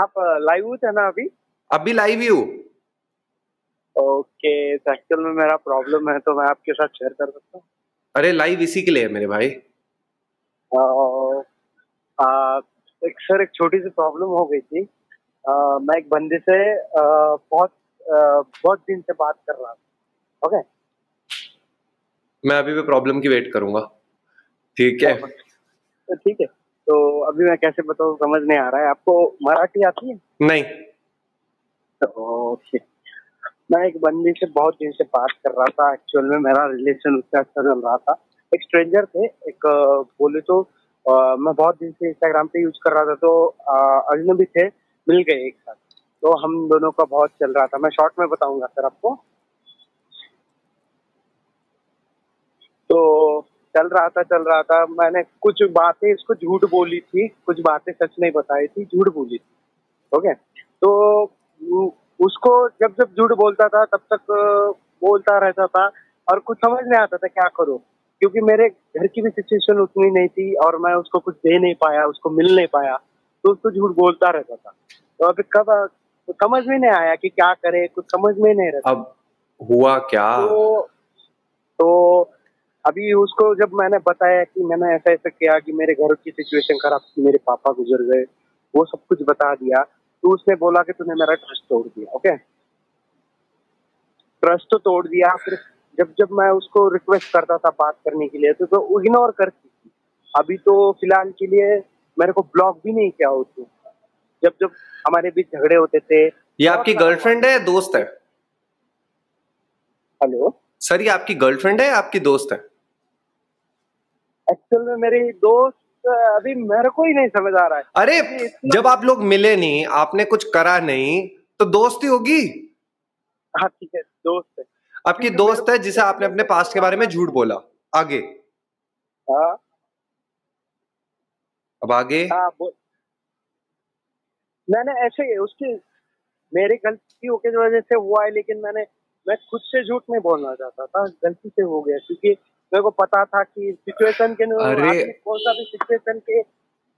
आप लाइव थे ना अभी? अभी लाइव ही हूँ। ओके एक्चुअल में मेरा प्रॉब्लम है तो मैं आपके साथ शेयर कर सकता हूँ? अरे लाइव इसी के लिए है मेरे भाई। अह, आ, एक सर एक छोटी सी प्रॉब्लम हो गई थी। आ, मैं एक बंदे से आ, बहुत आ, बहुत दिन से बात कर रहा था। ओके मैं अभी भी प्रॉब्लम की वेट करूँगा। ठीक है? ठीक है। तो अभी मैं कैसे बताऊँ समझ नहीं आ रहा है। आपको मराठी आती है? नहीं। ओके। मैं एक बंदी से बहुत दिन से बात कर रहा था। एक्चुअल में मेरा रिलेशन उससे अच्छा चल रहा था। एक स्ट्रेंजर थे एक बोले तो अ, मैं बहुत दिन से इंस्टाग्राम पे यूज़ कर रहा था तो अजनबी थे मिल गए एक साथ। तो हम दोनों का बहुत चल रहा था। मैं शॉर्ट में बताऊँगा सर आपको तो चल रहा था चल रहा था। मैंने कुछ बातें इसको झूठ बोली थी। कुछ बातें सच नहीं बताई थी झूठ बोली थी। ओके? तो उसको जब जब झूठ बोलता था तब तक बोलता रहता था और कुछ समझ नहीं आता था क्या करूँ। क्योंकि मेरे घर की भी सिचुएशन उतनी नहीं थी और मैं उसको कुछ दे नहीं पाया उसको मिल नहीं पाया तो उसको झूठ बोलता रहता था। तो अभी कब तो समझ में नहीं आया कि क्या करे कुछ समझ में नहीं रहता। अब हुआ क्या? तो तो अभी उसको जब मैंने बताया कि मैंने ऐसा ऐसा किया कि मेरे घर की सिचुएशन खराब थी मेरे पापा गुजर गए वो सब कुछ बता दिया तो उसने बोला कि तूने मेरा ट्रस्ट तोड़ दिया ओके ट्रस्ट तो तोड़ दिया फिर जब जब मैं उसको रिक्वेस्ट करता था बात करने के लिए तो, तो इग्नोर करती थी। अभी तो फ़िलहाल के लिए मेरे को ब्लॉक भी नहीं किया उसने। जब जब हमारे बीच झगड़े होते थे ये आपकी गर्लफ्रेंड है या दोस्त है? हेलो सर ये आपकी गर्लफ्रेंड है या आपकी दोस्त है? एक्चुअल में मेरी दोस्त अभी मेरे को ही नहीं समझ आ रहा है। अरे जब आप लोग मिले नहीं आपने कुछ करा नहीं तो दोस्ती होगी? हाँ ठीक है दोस्त है। आपकी दोस्त है जिसे आपने अपने पास्ट के बारे में झूठ बोला। आगे। हाँ। अब आगे। हाँ मैंने ऐसे ही उसकी मेरी गलतियों की वजह से हुआ है लेकिन मैंने मैं खुद से झूठ नहीं बोलना चाहता था गलती से हो गया क्योंकि मेरे को पता था कि सिचुएशन के अरे। कौन सा भी सिचुएशन के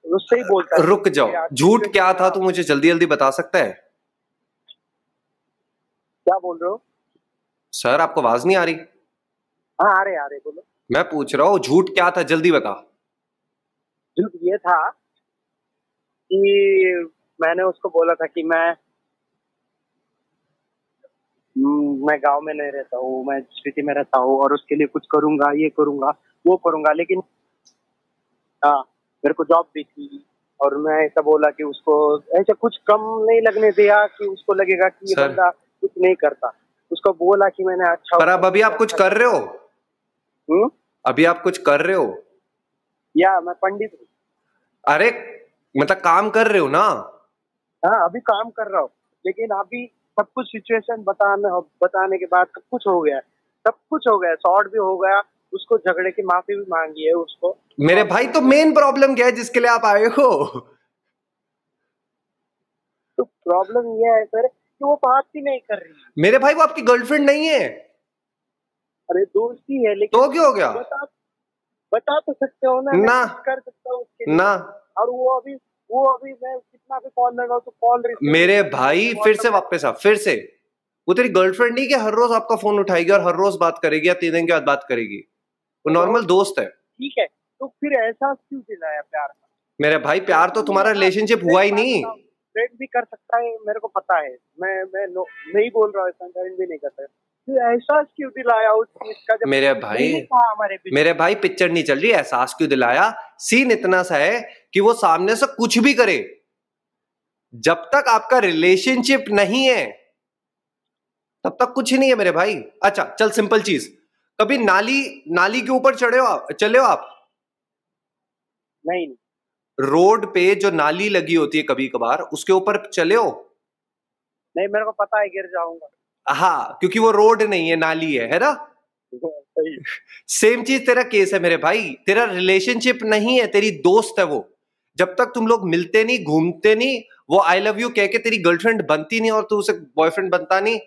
उससे ही बोलता। रुक जाओ। झूठ क्या था तू मुझे जल्दी जल्दी बता सकता है? क्या बोल रहे हो? सर आपको आवाज़ नहीं आ रही? हाँ आ रहे आ रहे बोलो। मैं पूछ रहा हूँ झूठ क्या था? जल्दी बता। झूठ ये था कि मैंने उसको बोला था कि मैं मैं गाँव में नहीं रहता हूँ मैं सिटी में रहता हूँ और उसके लिए कुछ करूँगा ये करूँगा वो करूँगा लेकिन हाँ मेरे को जॉब भी थी और मैं ऐसा बोला कि उसको ऐसा कुछ कम नहीं लगने दिया कि उसको लगेगा कि ये बंदा कुछ नहीं करता। उसको बोला कि मैंने अच्छा पर अब अभी आप कुछ कर रहे हो? हम्म? अभी आप कुछ कर रहे हो? या मैं पंडित हूँ। अरे मतलब काम कर रहे हो ना? हाँ अभी काम कर रहा हूँ लेकिन अभी सब कुछ सिचुएशन बताने बताने के बाद सब कुछ हो गया सब कुछ हो गया शॉर्ट भी हो गया उसको झगड़े की माफ़ी भी मांगी है उसको। मेरे भाई तो मेन प्रॉब्लम क्या है जिसके लिए आप आए हो? तो प्रॉब्लम ये है सर कि वो बात ही नहीं कर रही। मेरे भाई वो आपकी गर्लफ्रेंड नहीं है। अरे दोस्ती है लेकिन तो क्या हो गया? बता बता तो सकते हो ना ना। कर सकता हूँ उसके ना। और वो अभी वो अभी मैं भी कॉल लगाऊँ तो कॉल मेरे भाई फिर से वापस आ फिर से। वो तेरी गर्लफ्रेंड नहीं कि हर रोज आपका फ़ोन उठाएगी और हर रोज बात करेगी या तीन दिन के बाद बात करेगी? वो नॉर्मल दोस्त है। ठीक है तो फिर एहसास क्यों दिलाया प्यार का? मेरे भाई प्यार तो तुम्हारा रिलेशनशिप हुआ ही नहीं। फ्रेंड भी कर सकता है मेरे को पता है। मैं मैं नो, नहीं बोल रहा हूँ फ्रेंड भी नहीं करता फिर एहसास क्यों दिलाया उस चीज़ का? जब मेरे भाई मेरे भाई पिक्चर नहीं चल रही एहसास क्यों दिलाया? सीन इतना सा है कि वो सामने से कुछ भी करे जब तक आपका रिलेशनशिप नहीं है तब तक कुछ नहीं है मेरे भाई। अच्छा चल सिंपल चीज़। कभी नाली नाली के ऊपर चढ़े हो आप चले हो आप? नहीं। रोड पे जो नाली लगी होती है कभी कभार उसके ऊपर चले हो? नहीं मेरे को पता है गिर जाऊँगा। हाँ क्योंकि वो रोड नहीं है नाली है है ना? सेम चीज़ तेरा केस है मेरे भाई। तेरा रिलेशनशिप नहीं है तेरी दोस्त है वो। जब तक तुम लोग मिलते नहीं घूमते नहीं वो आई लव यू कह के तेरी गर्लफ्रेंड बनती नहीं और तू उसे बॉयफ्रेंड बनता नहीं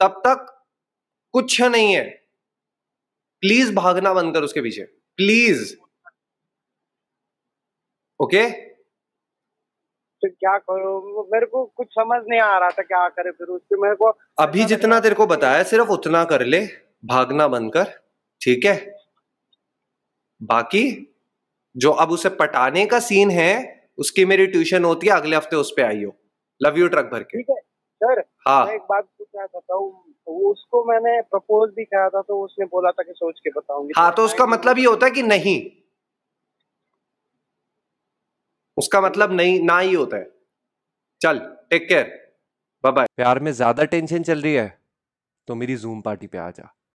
तब तक कुछ नहीं है। प्लीज़ भागना बंद कर उसके पीछे। प्लीज़ ओके फिर क्या करो? मेरे को कुछ समझ नहीं आ रहा था क्या करे फिर उसके मेरे को अभी जितना तेरे को बताया सिर्फ़ उतना कर ले। भागना बंद कर। ठीक है? बाकी जो अब उसे पटाने का सीन है उसकी मेरी ट्यूशन होती है अगले हफ़्ते उस पे आई हो। लव यू ट्रक भर के। सर हाँ। मैं एक बात पूछना चाहता हूँ उसको मैंने प्रपोज भी किया था तो उसने बोला था कि सोच के बताऊँगी। हाँ तो उसका मतलब ये होता है कि नहीं। उसका मतलब नहीं ना ही होता है। चल टेक केयर बाय बाय प्यार में ज़्यादा टेंशन चल रही है तो मेरी जूम पार्टी पे आ जा।